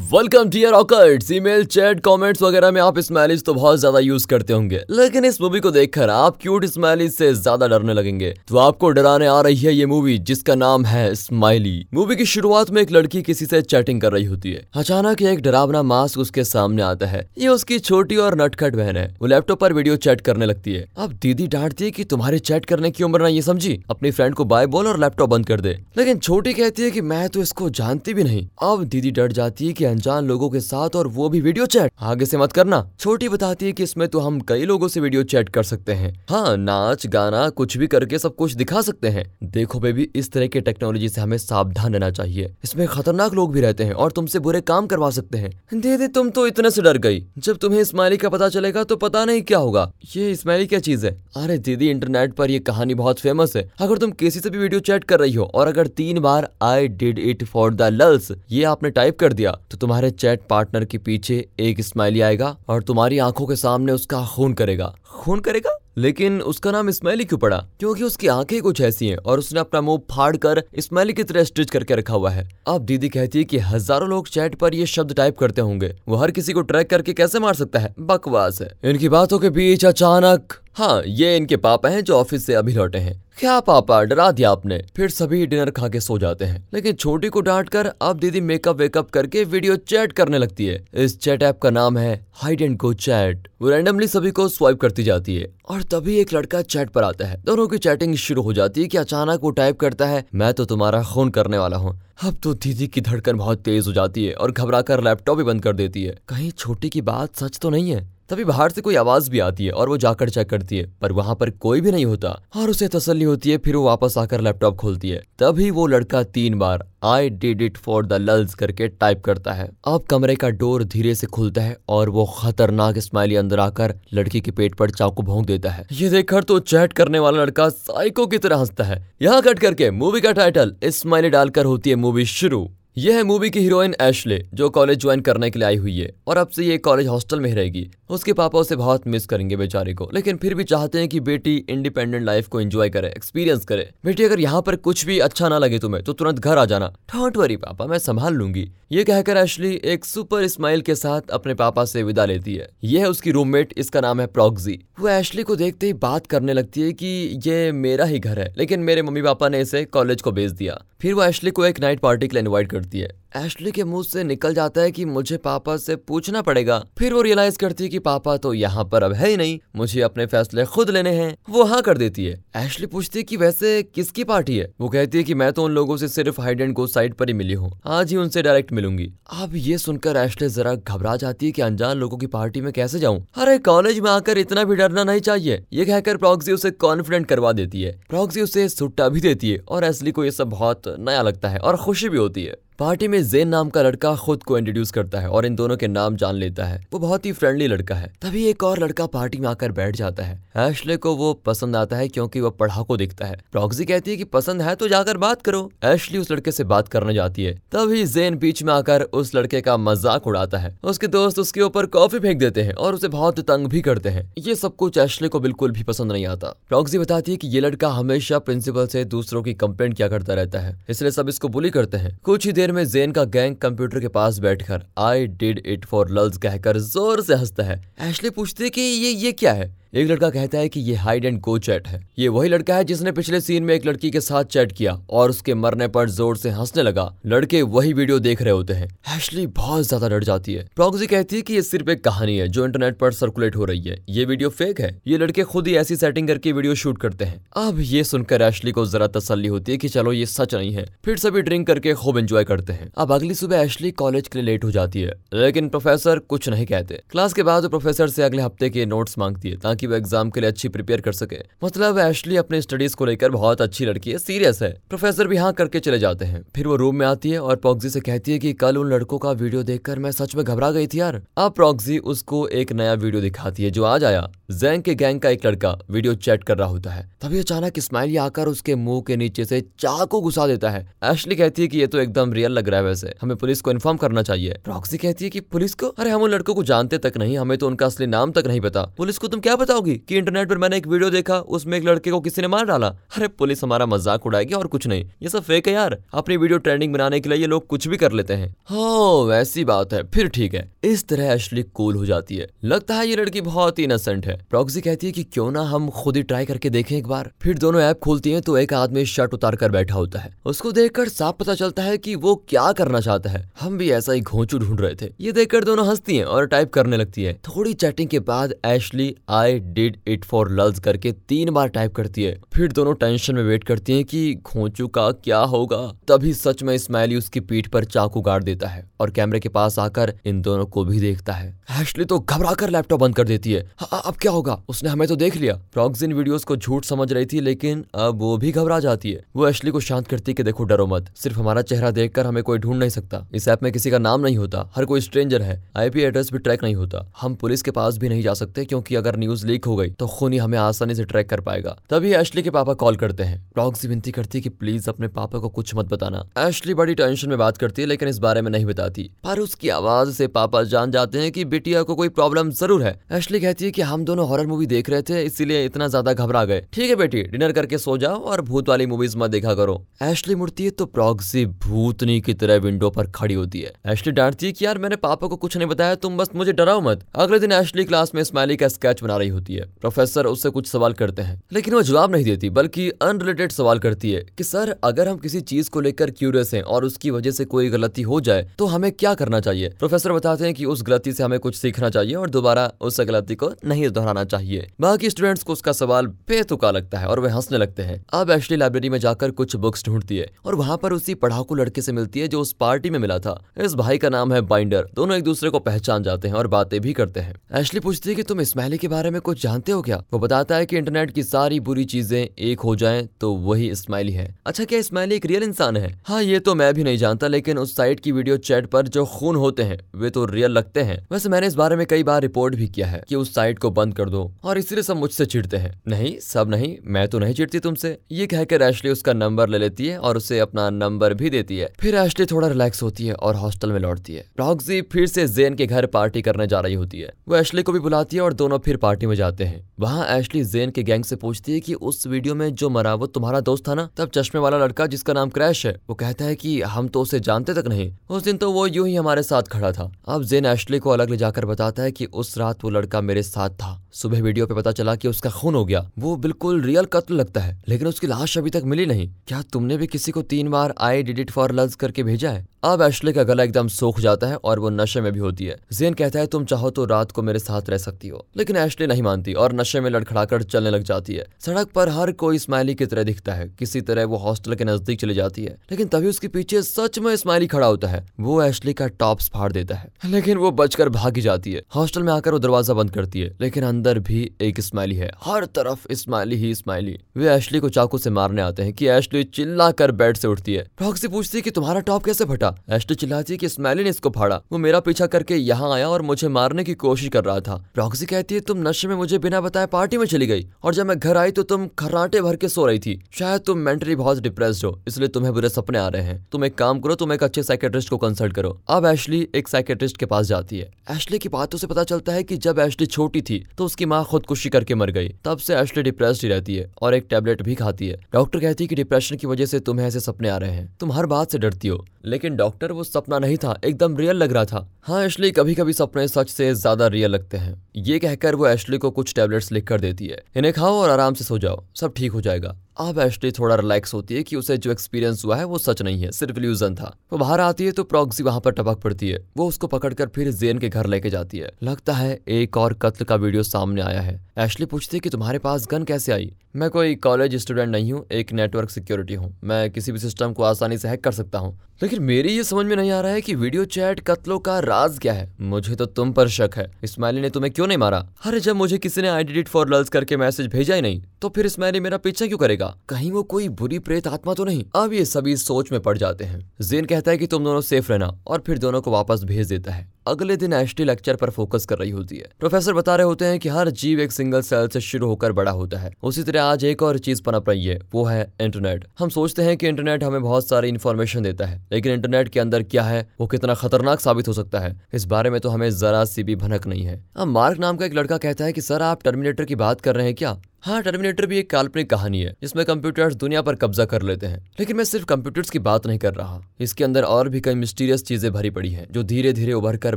Welcome dear ऑकर्ट्स email chat comments वगैरह में आप स्माइलीज तो बहुत ज़्यादा यूज़ करते होंगे। लेकिन इस मूवी को देखकर आप क्यूट स्माइलीज से ज़्यादा डरने लगेंगे। तो आपको डराने आ रही है ये मूवी जिसका नाम है स्माइली मूवी की शुरुआत में एक लड़की किसी से चैटिंग कर रही होती है। अचानक एक डरावना मास्क उसके सामने आता है। ये उसकी छोटी और नटखट बहन है। वो लैपटॉप पर वीडियो चैट करने लगती है। अब दीदी डांटती है की तुम्हारे चैट करने की उम्र ना ये समझी? अपनी फ्रेंड को बाय बोल और लैपटॉप बंद कर दे। लेकिन छोटी कहती है की मैं तो इसको जानती भी नहीं। अब दीदी डर जाती है की अनजान लोगों के साथ और वो भी वीडियो चैट आगे से मत करना। छोटी बताती है कि इसमें तो हम कई लोगों से वीडियो चैट कर सकते हैं। हाँ नाच, गाना, कुछ भी करके सब कुछ दिखा सकते हैं। देखो बेबी इस तरह की टेक्नोलॉजी से हमें सावधान रहना चाहिए। इसमें खतरनाक लोग भी रहते हैं और तुमसे बुरे काम करवा सकते हैं। दीदी, तुम तो इतने से डर गई। जब तुम्हें स्माइली का पता चलेगा तो पता नहीं क्या होगा। ये स्माइली क्या चीज़ है? अरे दीदी इंटरनेट पर ये कहानी बहुत फ़ेमस है। अगर तुम किसी से भी वीडियो चैट कर रही हो और अगर तीन बार I did it for the lulz ये आपने टाइप कर दिया तो तुम्हारे चैट पार्टनर के पीछे एक स्माइली आएगा और तुम्हारी आँखों के सामने उसका खून करेगा। खून करेगा? लेकिन उसका नाम स्माइली क्यों पड़ा? क्योंकि उसकी आँखें कुछ ऐसी हैं और उसने अपना मुँह फाड़ कर स्माइली की तरह स्टिच करके रखा हुआ है। अब दीदी कहती है कि हज़ारों लोग चैट पर ये शब्द टाइप करते होंगे। वो हर किसी को ट्रैक करके कैसे मार सकता है? बकवास है। इनकी बातों के बीच अचानक हाँ ये इनके पापा हैं जो ऑफ़िस से अभी लौटे हैं। क्या पापा, डरा दिया आपने? फिर सभी डिनर खा के सो जाते हैं। लेकिन छोटी को डांट कर अब दीदी मेकअप वेकअप करके वीडियो चैट करने लगती है। इस चैट ऐप का नाम है हाइड एंड गो चैट वो रैंडमली सभी को स्वाइप करती जाती है और तभी एक लड़का चैट पर आता है। दोनों की चैटिंग शुरू हो जाती है कि अचानक वो टाइप करता है, मैं तो तुम्हारा खून करने वाला हूँ। अब तो दीदी की धड़कन बहुत तेज हो जाती है और घबरा कर लैपटॉप भी बंद कर देती है। कहीं छोटी की बात सच तो नहीं है? तभी बाहर से कोई आवाज़ भी आती है और वो जाकर चेक करती है, पर वहाँ पर कोई भी नहीं होता। और उसे तसल्ली होती है, फिर वो वापस आकर लैपटॉप खोलती है। तभी वो लड़का तीन बार I did it for the lulz करके टाइप करता है। अब कमरे का डोर धीरे से खुलता है और वो खतरनाक स्माइली अंदर आकर लड़की के पेट पर चाकू भोंक देता है। ये देखकर तो चैट करने वाला लड़का साइको की तरह हंसता है। यहाँ कट करके मूवी का टाइटल स्माइली डालकर होती है मूवी शुरू। यह है मूवी की हीरोइन एशले, जो कॉलेज ज्वाइन करने के लिए आई हुई है, और अब से ये कॉलेज हॉस्टल में ही रहेगी। उसके पापा उसे बहुत मिस करेंगे बेचारे को, लेकिन फिर भी चाहते हैं कि बेटी इंडिपेंडेंट लाइफ को एंजॉय करे, एक्सपीरियंस करे। बेटी, अगर यहाँ पर कुछ भी अच्छा ना लगे तुम्हें तो तुरंत घर आ जाना। डोंट वरी पापा, मैं संभाल लूँगी। ये कहकर एशली एक सुपर स्माइल के साथ अपने पापा से विदा लेती है। यह है उसकी रूममेट, इसका नाम है प्रॉक्जी वो एशली को देखते ही बात करने लगती है कि ये मेरा ही घर है, लेकिन मेरे मम्मी पापा ने इसे कॉलेज को भेज दिया। फिर वो एशली को एक नाइट पार्टी के लिए इन्वाइट करती है एशली के मुँह से निकल जाता है कि मुझे पापा से पूछना पड़ेगा। फिर वो रियलाइज़ करती है कि पापा तो यहाँ पर अब है ही नहीं। मुझे अपने फैसले खुद लेने हैं। वो हाँ कर देती है। एशली पूछती है कि वैसे किसकी पार्टी है? वो कहती है कि मैं तो उन लोगों से सिर्फ़ हाइड एंड गो साइड पर ही मिली हूँ। आज ही उनसे डायरेक्ट मिलूँगी। अब ये सुनकर एशली जरा घबरा जाती है की अनजान लोगों की पार्टी में कैसे जाऊँ? अरे कॉलेज में आकर इतना भी डरना नहीं चाहिए। ये कहकर प्रॉक्सी उसे कॉन्फिडेंट करवा देती है। प्रॉक्सी उसे सुट्टा भी देती है और एसली को ये सब बहुत नया लगता है और खुशी भी होती है। पार्टी में जेन नाम का लड़का खुद को इंट्रोड्यूस करता है और इन दोनों के नाम जान लेता है। वो बहुत ही फ्रेंडली लड़का है। तभी एक और लड़का पार्टी में आकर बैठ जाता है। एशले को वो पसंद आता है क्योंकि वो पढ़ाकू दिखता है। प्रॉक्सी कहती है कि पसंद है तो जाकर बात करो। एशली उस लड़के से बात करने जाती है। तभी जेन बीच में आकर उस लड़के का मज़ाक उड़ाता है। उसके दोस्त उसके ऊपर कॉफ़ी फेंक देते हैं और उसे बहुत तंग भी करते हैं। ये सब कुछ एशले को बिल्कुल भी पसंद नहीं आता। प्रॉक्सी बताती है की ये लड़का हमेशा प्रिंसिपल से दूसरों की कंप्लेंट किया करता रहता है। इसलिए सब इसको बुली करते हैं। कुछ ही देर में जेन का गैंग कंप्यूटर के पास बैठकर I did it for lulz कहकर ज़ोर से हंसता है। एशली पूछते कि ये ये क्या है? एक लड़का कहता है कि ये हाइड एंड गो चैट है। ये वही लड़का है जिसने पिछले सीन में एक लड़की के साथ चैट किया और उसके मरने पर ज़ोर से हंसने लगा। लड़के वही वीडियो देख रहे होते हैं। एशली बहुत ज़्यादा डर जाती है। प्रॉक्सी कहती है कि ये सिर्फ़ एक कहानी है जो इंटरनेट पर सर्कुलेट हो रही है। ये वीडियो फेक है। ये लड़के खुद ही ऐसी सेटिंग करके वीडियो शूट करते हैं। अब ये सुनकर एशली को जरा तसली होती है की चलो ये सच नहीं है। फिर सभी ड्रिंक करके खूब एंजॉय करते हैं। अब अगली सुबह एशली कॉलेज के लिए लेट हो जाती है। लेकिन प्रोफेसर कुछ नहीं कहते। क्लास के बाद प्रोफेसर से अगले हफ़्ते के नोट्स मांगती है ताकि वो एग्ज़ाम के लिए अच्छी प्रिपेयर कर सके। मतलब एशली अपने स्टडीज़ को लेकर बहुत अच्छी लड़की है सीरियस है। प्रोफेसर भी हाँ करके चले जाते हैं। फिर वो रूम में आती है और प्रॉक्सी से कहती है कि कल उन लड़कों का वीडियो देखकर मैं सच में घबरा गई थी यार। अब प्रॉक्सी उसको एक नया वीडियो दिखाती है जो आज आया। जैंग के गैंग का एक लड़का वीडियो चैट कर रहा होता है। तभी अचानक स्माइली आकर उसके मुँह के नीचे से चाकू घुसा देता है। एशली कहती है कि ये तो एकदम रियल लग रहा है वैसे। हमें पुलिस को इन्फॉर्म करना चाहिए। प्रॉक्सी कहती है कि पुलिस को? अरे हम उन लड़कों को जानते तक नहीं, हमें तो उनका असली नाम तक नहीं पता। पुलिस को तुम क्या बताओगी कि इंटरनेट पर मैंने एक वीडियो देखा, उसमें एक लड़के को किसी ने मार डाला। अरे, पुलिस हमारा मज़ाक उड़ाएगी और कुछ नहीं। ये सब फेक है यार। अपनी वीडियो ट्रेंडिंग बनाने के लिए ये लोग कुछ भी कर लेते हैं। हो, वैसी बात है। फिर ठीक है। इस तरह एशली कूल हो जाती है। लगता है ये लड़की बहुत ही इनोसेंट है। प्रॉक्सी कहती है कि क्यों ना हम खुद ही ट्राई करके देखें एक बार। फिर दोनों ऐप खोलती हैं तो एक आदमी शर्ट उतार कर बैठा होता है। उसको देखकर साफ़ पता चलता है कि वो क्या करना चाहता है। हम भी ऐसा ही घोंचू ढूंढ रहे थे। ये देखकर दोनों हंसती हैं और टाइप करने लगती है। थोड़ी चैटिंग के बाद Ashley I did it for lulz करके तीन बार टाइप करती है। फिर दोनों टेंशन में वेट करती हैं कि घोंचू का क्या होगा। तभी सच में स्माइली उसकी पीठ पर चाकू गाड़ देता है और कैमरे के पास आकर इन दोनों को भी देखता है। एशली तो घबरा कर लैपटॉप बंद कर देती है। अब क्या होगा? उसने हमें तो देख लिया। प्रॉक्स इन वीडियोस को झूठ समझ रही थी, लेकिन अब वो भी घबरा जाती है। वो एशली को शांत करती है देखो, डरो मत। सिर्फ़ हमारा चेहरा देखकर हमें कोई ढूंढ नहीं सकता। इस ऐप में किसी का नाम नहीं होता। हर कोई स्ट्रेंजर है। आईपी एड्रेस भी ट्रैक नहीं होता। हम पुलिस के पास भी नहीं जा सकते क्योंकि अगर न्यूज़ लीक हो गई तो खूनी हमें आसानी से ट्रैक कर पाएगा। तभी एशली के पापा कॉल करते हैं। प्रॉक्सी विनती करती है कि प्लीज़ अपने पापा को कुछ मत बताना। एशली बड़ी टेंशन में बात करती है, लेकिन इस बारे में नहीं बताती। पर उसकी आवाज़ से पापा जान जाते हैं कि बिटिया को कोई प्रॉब्लम ज़रूर है। एशली कहती है कि हम दोनों हॉरर मूवी देख रहे थे, इसीलिए इतना ज़्यादा घबरा गए। ठीक है बेटी डिनर करके सो जाओ और भूत वाली मूवीज़ मत देखा करो। एशली मुड़ती है तो प्रॉक्सी भूतनी की तरह विंडो पर खड़ी होती है। एशली डांटती है कि यार, मैंने पापा को कुछ नहीं बताया, तुम बस मुझे डराओ मत। अगले दिन एशली क्लास में स्माइली का स्केच बना रही होती है। प्रोफेसर उससे कुछ सवाल करते हैं, लेकिन वो जवाब नहीं देती, बल्कि अनरिलेटेड सवाल करती है कि, सर, अगर हम किसी चीज़ को लेकर क्यूरियस हैं और उसकी वजह से कोई गलती हो जाए तो हमें क्या करना चाहिए? प्रोफेसर बताते हैं कि उस गलती से हमें कुछ सीखना चाहिए और दोबारा उस गलती को नहीं दोहराना चाहिए। बाकी स्टूडेंट्स को उसका सवाल बेतुका लगता है और वे हंसने लगते हैं। अब एशली लाइब्रेरी में जाकर कुछ बुक्स ढूंढती है और वहाँ पर उसी पढ़ाकू लड़के से मिलती है जो उस पार्टी में मिला था। इस भाई का नाम है बाइंडर दोनों एक दूसरे को पहचान जाते हैं और बातें भी करते हैं। एशली पूछती है कि, तुम इस्माइली के बारे में कुछ जानते हो क्या? वो बताता है कि इंटरनेट की सारी बुरी चीज़ें एक हो जाएँ तो वही स्माइली है। अच्छा क्या इस्माइली एक रियल इंसान है? हाँ ये तो मैं भी नहीं जानता, लेकिन उस साइट की वीडियो चैट पर जो खून होते हैं, वे तो रियल लगते हैं। वैसे मैंने इस बारे में कई बार रिपोर्ट भी किया है कि उस साइट को बंद कर दो, और इसलिए सब मुझसे चिढ़ते हैं। नहीं, सब नहीं, मैं तो नहीं चिढ़ती तुमसे। ये कहकर एशली उसका नंबर ले लेती है और उसे अपना नंबर भी देती है। फिर एशली थोड़ा रिलैक्स होती है और हॉस्टल में लौटती है। रॉक्सी फिर से जेन के घर पार्टी करने जा रही होती है। वो एशली को भी बुलाती है और दोनों फिर पार्टी में जाते हैं। वहाँ एशली जेन के गैंग से पूछती है कि उस वीडियो में जो मरा वो तुम्हारा दोस्त था ना? तब चश्मे वाला लड़का जिसका नाम क्रैश है, वो कहता है कि हम तो उसे जानते तक नहीं। उस दिन तो वो यूँ ही हमारे साथ खड़ा था। अब जेन एशली को अलग ले जाकर बताता है कि उस रात वो लड़का मेरे साथ था। सुबह वीडियो पे पता चला कि उसका खून हो गया। वो बिल्कुल रियल कत्ल लगता है, लेकिन उसकी लाश अभी तक मिली नहीं। क्या तुमने भी किसी को तीन बार I did it for lulz करके भेजा है? अब एशले का गला एकदम सूख जाता है और वो नशे में भी होती है। जेन कहता है, तुम चाहो तो रात को मेरे साथ रह सकती हो, लेकिन एशले नहीं मानती और नशे में लड़खड़ाकर चलने लग जाती है। सड़क पर हर कोई स्माइली की तरह दिखता है। किसी तरह वो हॉस्टल के नज़दीक चली जाती है, लेकिन तभी उसके पीछे सच में स्माइली खड़ा होता है। वो एशली का टॉप्स फाड़ देता है, लेकिन वो बचकर भागी जाती है। हॉस्टल में आकर वो दरवाज़ा बंद करती है, लेकिन अंदर भी एक स्माइली है। हर तरफ़ स्माइली ही स्माइली वे एशली को चाकू से मारने आते हैं कि एशली चिल्ला कर बेड से उठती है। प्रॉक्सी पूछती है कि, तुम्हारा टॉप कैसे फटा? एशली चिल्लाती है कि स्माइली ने इसको फाड़ा। वो मेरा पीछा करके यहाँ आया और मुझे मारने की कोशिश कर रहा था। प्रॉक्सी कहती है, तुम नशे में मुझे बिना बताए पार्टी में चली गई और जब मैं घर आई तो तुम खर्राटे भर के सो रही थी। शायद तुम मेंटली बहुत डिप्रेस्ड हो, इसलिए तुम्हें बुरे सपने आ रहे हैं। तुम एक काम करो, तुम एक अच्छे साइकेट्रिस्ट को कंसल्ट करो। अब एशली एक साइकेट्रिस्ट के पास जाती है। एशली की बातों से पता चलता है कि जब एशली छोटी थी तो उसकी माँ खुदकुशी करके मर गई। तब से एशली डिप्रेस्ड ही रहती है और एक टेबलेट भी खाती है। डॉक्टर कहती है कि डिप्रेशन की वजह से तुम्हें ऐसे सपने आ रहे हैं। तुम हर बात से डरती हो, लेकिन डॉक्टर वो सपना नहीं था, एकदम रियल लग रहा था। हाँ एशली कभी कभी सपने सच से ज़्यादा रियल लगते हैं। ये कहकर वो एशली को कुछ टेबलेट्स लिख कर देती है। इन्हें खाओ और आराम से सो जाओ। सब ठीक हो जाएगा। अब एशली थोड़ा रिलैक्स होती है कि उसे जो एक्सपीरियंस हुआ है वो सच नहीं है, सिर्फ़ इल्यूजन था। वो बाहर आती है तो प्रॉक्सी वहाँ पर टपक पड़ती है। वो उसको पकड़कर फिर जेन के घर लेके जाती है। लगता है एक और कत्ल का वीडियो सामने आया है। एशली पूछती है कि तुम्हारे पास गन कैसे आई? मैं कोई कॉलेज स्टूडेंट नहीं हूँ, एक नेटवर्क सिक्योरिटी हूँ। मैं किसी भी सिस्टम को आसानी से हैक कर सकता हूँ। लेकिन मेरी ये समझ में नहीं आ रहा है कि वीडियो चैट कत्लों का राज क्या है। मुझे तो तुम पर शक है। इस्माइली ने तुम्हें क्यों नहीं मारा? अरे जब मुझे किसी ने आई फॉर लल्स करके मैसेज भेजा ही नहीं तो फिर इस्माइली मेरा पीछा क्यों करेगा? कहीं वो कोई बुरी प्रेत आत्मा तो नहीं? अब ये सभी सोच में पड़ जाते हैं। जेन कहता है कि तुम दोनों सेफ़ रहना और फिर दोनों को वापस भेज देता है। अगले दिन एशली लेक्चर पर फोकस कर रही होती है। प्रोफेसर बता रहे होते हैं कि हर जीव एक सिंगल सेल से शुरू होकर बड़ा होता है। उसी तरह आज एक और चीज़ पनप रही है, वो है इंटरनेट हम सोचते हैं कि इंटरनेट हमें बहुत सारी इन्फॉर्मेशन देता है, लेकिन इंटरनेट के अंदर क्या है, वो कितना खतरनाक साबित हो सकता है? इस बारे में तो हमें जरा सी भी भनक नहीं है। अब मार्क नाम का एक लड़का कहता है की, सर, आप टर्मिनेटर की बात कर रहे हैं क्या? हाँ टर्मिनेटर भी एक काल्पनिक कहानी है, जिसमें कंप्यूटर्स दुनिया पर कब्जा कर लेते हैं। लेकिन मैं सिर्फ़ कंप्यूटर्स की बात नहीं कर रहा। इसके अंदर और भी कई मिस्टीरियस चीज़ें भरी पड़ी हैं, जो धीरे धीरे उभर कर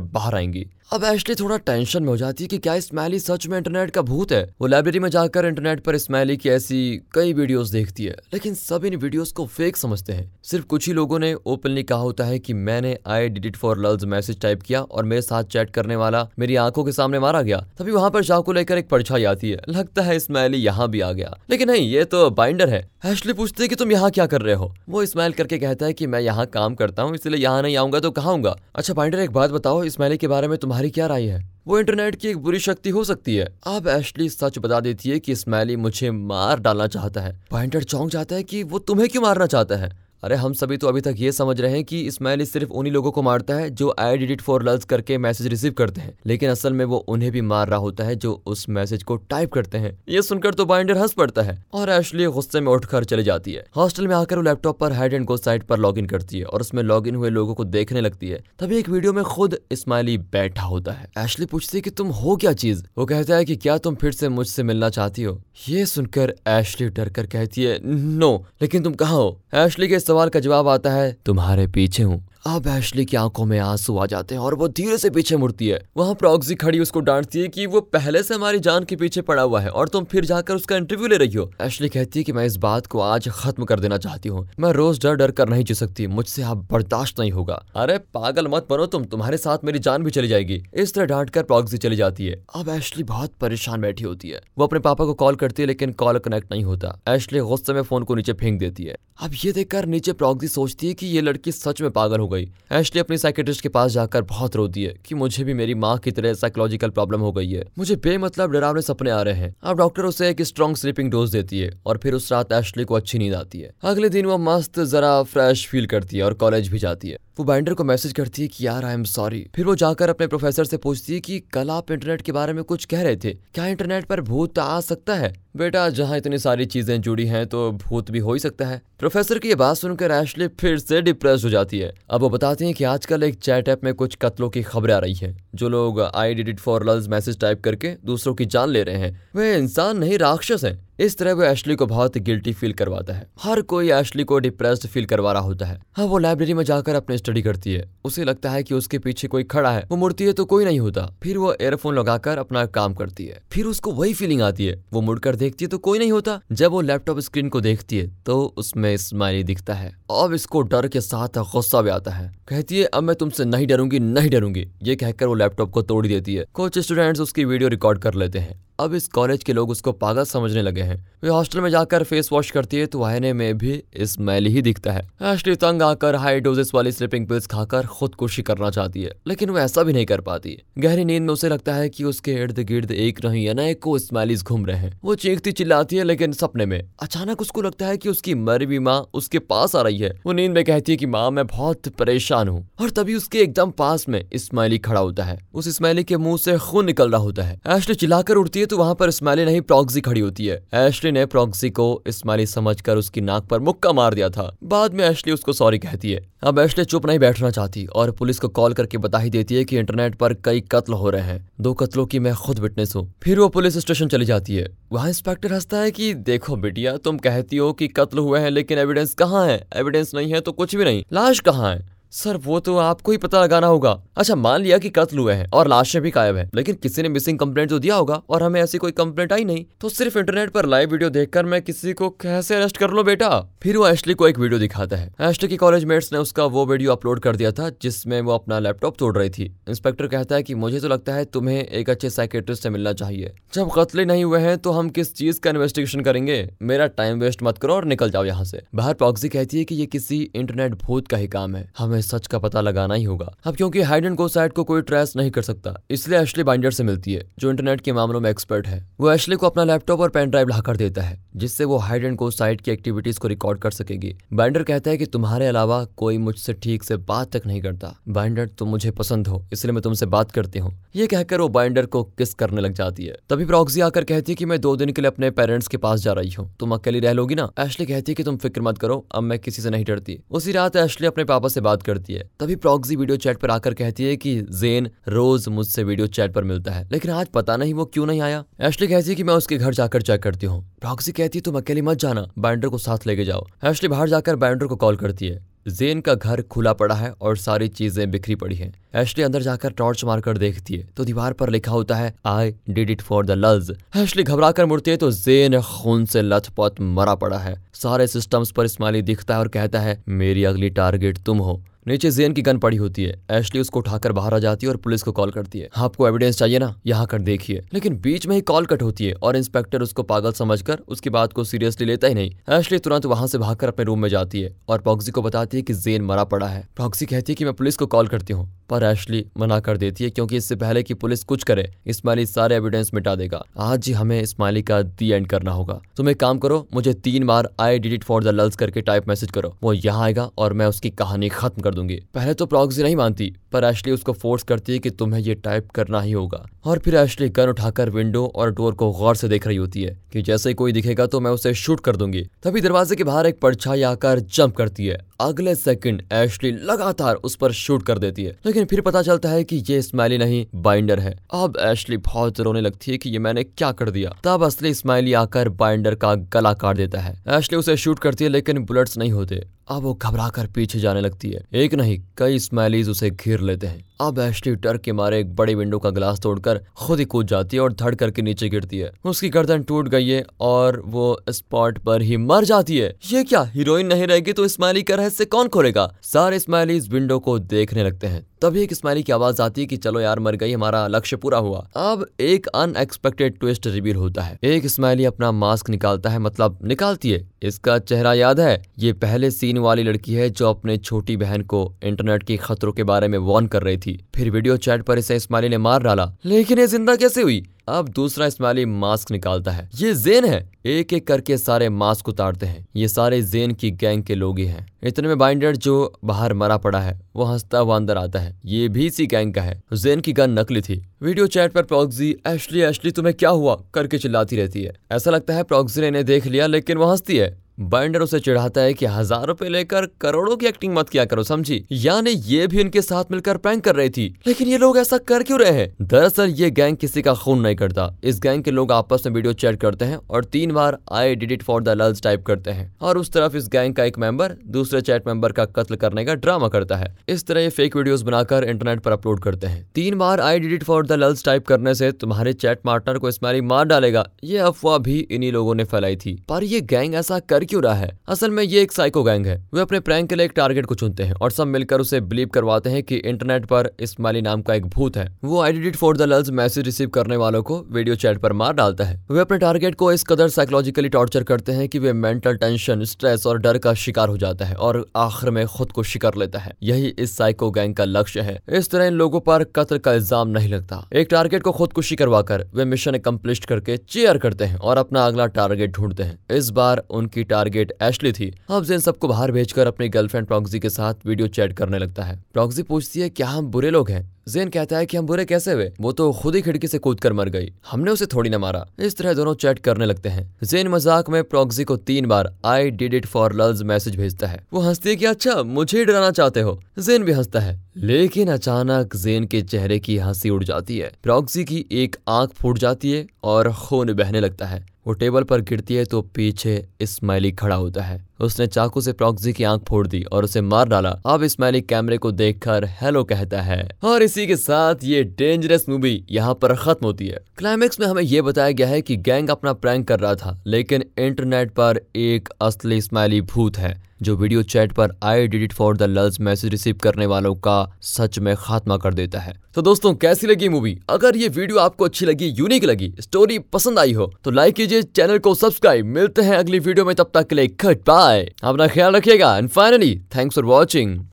बाहर आएँगी। अब एशली थोड़ा टेंशन में हो जाती है कि क्या स्मैली सच में इंटरनेट का भूत है? वो लाइब्रेरी में जाकर इंटरनेट पर स्मैली की ऐसी कई वीडियोस देखती है। लेकिन सब इन वीडियोस को फेक समझते हैं। सिर्फ़ कुछ ही लोगों ने ओपनली कहा होता है कि मैंने I did it for lulz message type किया और मेरे साथ चैट करने वाला मेरी आँखों के सामने मारा गया। तभी वहाँ पर चाकू लेकर एक परछाई आती है। लगता है स्मैली यहाँ भी आ गया। लेकिन नहीं, ये तो बाइंडर है। एशली पूछते कि तुम यहाँ क्या कर रहे हो? वो स्माइल करके कहता है कि मैं यहाँ काम करता हूँ, इसलिए यहाँ नहीं आऊँगा तो कहाँ अच्छा बाइंडर, एक बात बताओ स्माइली के बारे में तुम्हारी क्या राय है? वो इंटरनेट की एक बुरी शक्ति हो सकती है। अब एशली सच बता देती है कि स्मैली मुझे मार डालना चाहता है। पॉइंटर चौंक जाता है कि वो तुम्हें क्यों मारना चाहता है? अरे, हम सभी तो अभी तक ये समझ रहे हैं कि इस्माइली सिर्फ़ उन्हीं लोगों को मारता है जो I did it for lulz करके मैसेज रिसीव करते हैं। लेकिन असल में वो उन्हें भी मार रहा होता है जो उस मैसेज को टाइप करते हैं। ये सुनकर तो बाइंडर हंस पड़ता है और एशली गुस्से में उठकर चली जाती है। हॉस्टल में आकर वो लैपटॉप पर हाइड एंड गो साइट पर लॉग करती है और उसमें लॉग हुए लोगों को देखने लगती है। तभी एक वीडियो में खुद इस्माइली बैठा होता है। एशली पूछती है की तुम हो क्या चीज़? वो कहता है की क्या तुम फिर से मुझसे मिलना चाहती हो? ये सुनकर एशली डर कर कहती है, नो, लेकिन तुम कहा हो? एशली के सवाल का जवाब आता है तुम्हारे पीछे हूँ। अब एशली की आँखों में आँसू आ जाते हैं और वो धीरे से पीछे मुड़ती है। वहाँ प्रॉक्सी खड़ी उसको डांटती है कि वो पहले से हमारी जान के पीछे पड़ा हुआ है और तुम फिर जाकर उसका इंटरव्यू ले रही हो। एशली कहती है कि मैं इस बात को आज खत्म कर देना चाहती हूँ। मैं रोज डर डर कर नहीं जी सकती। मुझसे आप बर्दाश्त नहीं होगा। अरे पागल मत बनो तुम। तुम्हारे साथ मेरी जान भी चली जाएगी। इस तरह डांट कर प्रॉक्सी चली जाती है। अब एशली बहुत परेशान बैठी होती है। वो अपने पापा को कॉल करती है लेकिन कॉल कनेक्ट नहीं होता। एशली गुस्से में फ़ोन को नीचे फेंक देती है। अब ये देखकर नीचे प्रॉक्सी सोचती है कि ये लड़की सच में पागल हो गई। एशली अपनी साइकेट्रिस्ट के पास जाकर बहुत रोती है कि मुझे भी मेरी माँ की तरह साइकोलॉजिकल प्रॉब्लम हो गई है। मुझे बेमतलब डरावने सपने आ रहे हैं। अब डॉक्टर उसे एक स्ट्रॉन्ग स्लीपिंग डोज देती है और फिर उस रात एशली को अच्छी नींद आती है। अगले दिन वो मस्त, जरा फ्रेश फील करती है और कॉलेज भी जाती है। वो बाइंडर को मैसेज करती है कि, यार आई एम सॉरी फिर वो जाकर अपने प्रोफेसर से पूछती है कि, कल आप इंटरनेट के बारे में कुछ कह रहे थे? क्या इंटरनेट पर भूत आ सकता है? बेटा, जहाँ इतनी सारी चीज़ें जुड़ी हैं तो भूत भी हो ही सकता है. प्रोफेसर की ये बात सुनकर एशली फिर से डिप्रेस हो जाती है। अब वो बताते हैं कि आजकल एक चैट ऐप में कुछ कत्लों की खबरें आ रही हैं, जो लोग I did it for lulz message type करके दूसरों की जान ले रहे हैं। वे इंसान नहीं, राक्षस हैं। इस तरह वो एशली को बहुत गिल्टी फील करवाता है। हर कोई एशली को डिप्रेस्ड फील करवा रहा होता है। हाँ वो लाइब्रेरी में जाकर अपनी स्टडी करती है। उसे लगता है कि उसके पीछे कोई खड़ा है। वो मुड़ती है तो कोई नहीं होता। फिर वो एयरफोन लगाकर अपना काम करती है। फिर उसको वही फीलिंग आती है। वो मुड़कर देखती है तो कोई नहीं होता। जब वो लैपटॉप स्क्रीन को देखती है तो उसमें स्माइली दिखता है। अब इसको डर के साथ गुस्सा भी आता है। कहती है, अब मैं तुमसे नहीं डरूँगी नहीं डरूँगी। ये कहकर वो लैपटॉप को तोड़ देती है। कुछ स्टूडेंट्स उसकी वीडियो रिकॉर्ड कर लेते हैं। अब इस कॉलेज के लोग उसको पागल समझने लगे हैं। वे हॉस्टल में जाकर फेस वॉश करती है तो आईने में भी स्मेल ही दिखता है। एशली तंग आकर हाई डोजेस वाली स्लीपिंग पिल्स खाकर खुदकुशी करना चाहती है, लेकिन वो ऐसा भी नहीं कर पाती गहरी नींद में उसे लगता है कि उसके इर्द गिर्द एक नहीं अनेकों स्मेलिस घूम रहे हैं। वो चीखती चिल्लाती है, लेकिन सपने में। अचानक उसको लगता है कि उसकी मरी हुई माँ उसके पास आ रही है। वो नींद में कहती है कि, माँ, मैं बहुत परेशान हूँ। और तभी उसके एकदम पास में स्माइली खड़ा होता है। उस स्माइली के मुँह से खून निकल रहा होता है। एशली चिल्लाकर उठती है तो वहाँ पर स्माइली नहीं, प्रॉक्सी खड़ी होती है। एशली ने प्रॉक्सी को स्माइली समझकर उसकी नाक पर मुक्का मार दिया था। बाद में एशली उसको सॉरी कहती है। अब एशली चुप नहीं बैठना चाहती और पुलिस को कॉल करके बता ही देती है कि इंटरनेट पर कई कत्ल हो रहे हैं। दो कत्लों की मैं खुद विटनेस हूँ। फिर वो पुलिस स्टेशन चली जाती है। वहाँ इंस्पेक्टर हंसता है कि, देखो बिटिया, तुम कहती हो कि कत्ल हुए हैं, लेकिन एविडेंस कहाँ है? एविडेंस नहीं है तो कुछ भी नहीं। लाश कहाँ है? सर, वो तो आपको ही पता लगाना होगा। अच्छा मान लिया कि कत्ल हुए हैं और लाशें भी गायब है, लेकिन किसी ने मिसिंग कंप्लेंट तो दिया होगा और हमें ऐसी कोई कंप्लेंट आई नहीं। तो सिर्फ़ इंटरनेट पर लाइव वीडियो देखकर मैं किसी को कैसे अरेस्ट कर लो बेटा? फिर वो एशली को एक वीडियो दिखाता है। एशली की कॉलेज मेट्स ने उसका वो वीडियो अपलोड कर दिया था, जिसमें वो अपना लैपटॉप तोड़ रही थी। इंस्पेक्टर कहता है की मुझे तो लगता है तुम्हें एक अच्छे साइकेट्रिस्ट से मिलना चाहिए। जब कत्ले नहीं हुए हैं तो हम किस चीज़ का इन्वेस्टिगेशन करेंगे? मेरा टाइम वेस्ट मत करो और निकल जाओ यहाँ से। बाहर पॉक्सी कहती है की ये किसी इंटरनेट भूत का ही काम है। हमें सच का पता लगाना ही होगा। अब क्योंकि हाइड एंड गो को कोई ट्रेस नहीं कर सकता, इसलिए एशली बाइंडर से मिलती है, जो इंटरनेट के मामलों में एक्सपर्ट है। वो एशली को अपना लैपटॉप और पेन ड्राइव लाकर देता है, जिससे वो हाइड एंड गो की एक्टिविटीज़ को रिकॉर्ड कर सकेगी। बाइंडर कहता है कि तुम्हारे अलावा कोई मुझसे ठीक से बात तक नहीं करता। बाइंडर, तुम मुझे पसंद हो, इसलिए मैं तुमसे बात करती हूँ। ये कहकर वो बाइंडर को किस करने लग जाती है। तभी प्रॉक्सी आकर कहती है कि मैं दो दिन के लिए अपने पेरेंट्स के पास जा रही हूँ। तुम अकेली रह लोगी ना? एशली कहती है कि तुम फ़िक्र मत करो, अब मैं किसी से नहीं डरती। उसी रात एशली अपने पापा से बात करती है। तभी प्रॉक्सी वीडियो चैट पर आकर कहती है कि जेन रोज मुझसे वीडियो चैट पर मिलता है, लेकिन आज पता नहीं वो क्यों नहीं आया। एशली कहती है कि मैं उसके घर जाकर चेक करती हूँ। प्रॉक्सी कहती है, तुम अकेली मत जाना बाइंडर को साथ लेके जाओ। एशली बाहर जाकर बाइंडर को कॉल करती है। जेन का घर खुला पड़ा है और सारी चीज़ें बिखरी पड़ी हैं। एशली अंदर जाकर टॉर्च मारकर देखती है तो दीवार पर लिखा होता है I did it for the lulz Ashley घबरा कर मुड़ती है तो जेन खून से लथपथ मरा पड़ा है। सारे सिस्टम्स पर इस्माइली दिखता है और कहता है, मेरी अगली टारगेट तुम हो। नीचे जेन की गन पड़ी होती है। एशली उसको उठाकर बाहर आ जाती है और पुलिस को कॉल करती है। आपको एविडेंस चाहिए ना? यहाँ कर देखिए। लेकिन बीच में ही कॉल कट होती है और इंस्पेक्टर उसको पागल समझकर उसकी बात को सीरियसली लेता ही नहीं। एशली तुरंत वहाँ से भागकर अपने रूम में जाती है और पॉक्सी को बताती है की जेन मरा पड़ा है। पॉक्सी कहती है कि मैं पुलिस को कॉल करती हूँ। पर एशली मना कर देती है क्योंकि इससे पहले कि पुलिस कुछ करे इस्माइली सारे एविडेंस मिटा देगा। आज ही हमें इस्माइली का दी एंड करना होगा। तुम एक काम करो, मुझे तीन बार I did it for the lols करके टाइप मैसेज करो। वो यहाँ आएगा और मैं उसकी कहानी खत्म कर दूँगी। पहले तो प्रॉक्सी नहीं मानती, पर एशली उसको फोर्स करती है कि तुम्हें ये टाइप करना ही होगा। और फिर एशली गन उठाकर विंडो और डोर को गौर से देख रही होती है कि जैसे कोई दिखेगा तो मैं उसे शूट कर दूँगी। तभी दरवाजे के बाहर एक परछाई आकर जंप करती है। अगले सेकंड एशली लगातार उस पर शूट कर देती है। लेकिन फिर पता चलता है कि ये स्माइली नहीं, बाइंडर है। अब एशली बहुत रोने लगती है कि ये मैंने क्या कर दिया। तब असली स्माइली आकर बाइंडर का गला काट देता है। एशली उसे शूट करती है, लेकिन बुलेट्स नहीं होते। अब वो घबरा कर पीछे जाने लगती है। एक नहीं, कई स्माइलीज उसे घेर लेते हैं। अब एशली डर के मारे एक बड़े विंडो का ग्लास तोड़कर खुद ही कूद जाती है और धड़ करके नीचे गिरती है। उसकी गर्दन टूट गई है और वो स्पॉट पर ही मर जाती है। ये क्या, हीरोइन नहीं रहेगी तो स्माइली का रहस्य कौन खोलेगा? सारे स्माइलीज विंडो को देखने लगते हैं। तभी एक स्माइली की आवाज़ आती है कि चलो यार, मर गई, हमारा लक्ष्य पूरा हुआ। अब एक अनएक्सपेक्टेड ट्विस्ट रिवील होता है। एक स्माइली अपना मास्क निकालता है मतलब निकालती है। इसका चेहरा याद है? ये पहले सीन वाली लड़की है जो अपने छोटी बहन को इंटरनेट के खतरों के बारे में वॉर्न कर रही थी। फिर वीडियो चैट पर इसे स्माइली ने मार डाला। लेकिन ये ज़िंदा कैसे हुई? अब दूसरा इस्माइली मास्क निकालता है। ये जेन है। एक एक करके सारे मास्क उतारते हैं। ये सारे जेन की गैंग के लोग ही हैं। इतने में बाइंडर जो बाहर मरा पड़ा है, वो हंसता हुआ अंदर आता है। ये भी इसी गैंग का है। जेन की गन नकली थी। वीडियो चैट पर प्रोक्सी, एशली एशली, तुम्हें क्या हुआ? करके चिल्लाती रहती है। ऐसा लगता है प्रोक्सी ने इन्हें देख लिया, लेकिन वो हंसती है। बाइंडर उसे चिढ़ाता है कि हज़ार रुपए लेकर करोड़ों की एक्टिंग मत किया करो, समझी? यानी ये भी इनके साथ मिलकर प्रैंक कर रही थी। लेकिन ये लोग ऐसा कर क्यों रहे हैं? दरअसल ये गैंग किसी का खून नहीं करता। इस गैंग के लोग आपस में वीडियो चैट करते हैं और तीन बार I did it for the lulz type करते हैं। और उस तरफ़ इस गैंग का एक मेंबर दूसरे चैट मेंबर का कत्ल करने का ड्रामा करता है। इस तरह ये फेक वीडियोस बनाकर इंटरनेट पर अपलोड करते हैं। तीन बार I did it for the lulz type करने से तुम्हारे चैट पार्टनर को इस्माइली मार डालेगा। ये अफवाह भी इन्हीं लोगों ने फैलाई थी। पर ये गैंग ऐसा कर क्यों रहा है? असल में ये एक साइको गैंग है। वे अपने प्रैंक के लिए एक टारगेट को चुनते हैं और सब मिलकर उसे बिलीव करवाते हैं कि इंटरनेट पर इस्माइली नाम का एक भूत है। वो आइडेंटिट for the lulz message receive करने वालों को वीडियो चैट पर मार डालता है। वे अपने टारगेट को इस कदर साइकोलॉजिकली टॉर्चर करते हैं कि वे मेंटल टेंशन स्ट्रेस और डर का शिकार हो जाता है और आखिर में खुद को शिकार लेता है। यही इस साइको गैंग का लक्ष्य है। इस तरह इन लोगों पर कत्ल का इल्ज़ाम नहीं लगता। एक टारगेट को खुदकुशी करवाकर वे मिशन कंप्लीट करके चेयर करते हैं और अपना अगला टारगेट ढूंढते हैं। इस बार उनकी टारगेट एशली थी। अब जेन सबको बाहर भेजकर अपनी गर्लफ्रेंड प्रॉक्सी के साथ वीडियो चैट करने लगता है। प्रॉक्सी पूछती है, क्या हम बुरे लोग हैं? जेन कहता है कि हम बुरे कैसे हुए? वो तो खुद ही खिड़की से कूद कर मर गई। हमने उसे थोड़ी न मारा। इस तरह दोनों चैट करने लगते हैं। जेन मज़ाक में प्रॉक्सी को तीन बार I did it for lulz message भेजता है। वो हंसती है कि अच्छा मुझे ही डराना चाहते हो? जेन भी हंसता है। लेकिन अचानक जेन के चेहरे की हँसी उड़ जाती है। प्रॉक्सी की एक आँख फूट जाती है और खून बहने लगता है। वो टेबल पर गिरती है तो पीछे इस्माइली खड़ा होता है। उसने चाकू से प्रॉक्सी की आँख फोड़ दी और उसे मार डाला। अब इस्माइली कैमरे को देखकर हेलो कहता है, और इसी के साथ ये डेंजरस मूवी यहाँ पर खत्म होती है। क्लाइमेक्स में हमें ये बताया गया है कि गैंग अपना प्रैंक कर रहा था, लेकिन इंटरनेट पर एक असली इस्माइली भूत है। जो वीडियो चैट पर I did it for the lulz message receive करने वालों का सच में खात्मा कर देता है। तो दोस्तों, कैसी लगी मूवी अगर ये वीडियो आपको अच्छी लगी यूनिक लगी स्टोरी पसंद आई हो तो लाइक कीजिए चैनल को सब्सक्राइब मिलते हैं अगली वीडियो में, तब तक के लिए बाय अपना ख्याल रखिएगा। And finally thanks for watching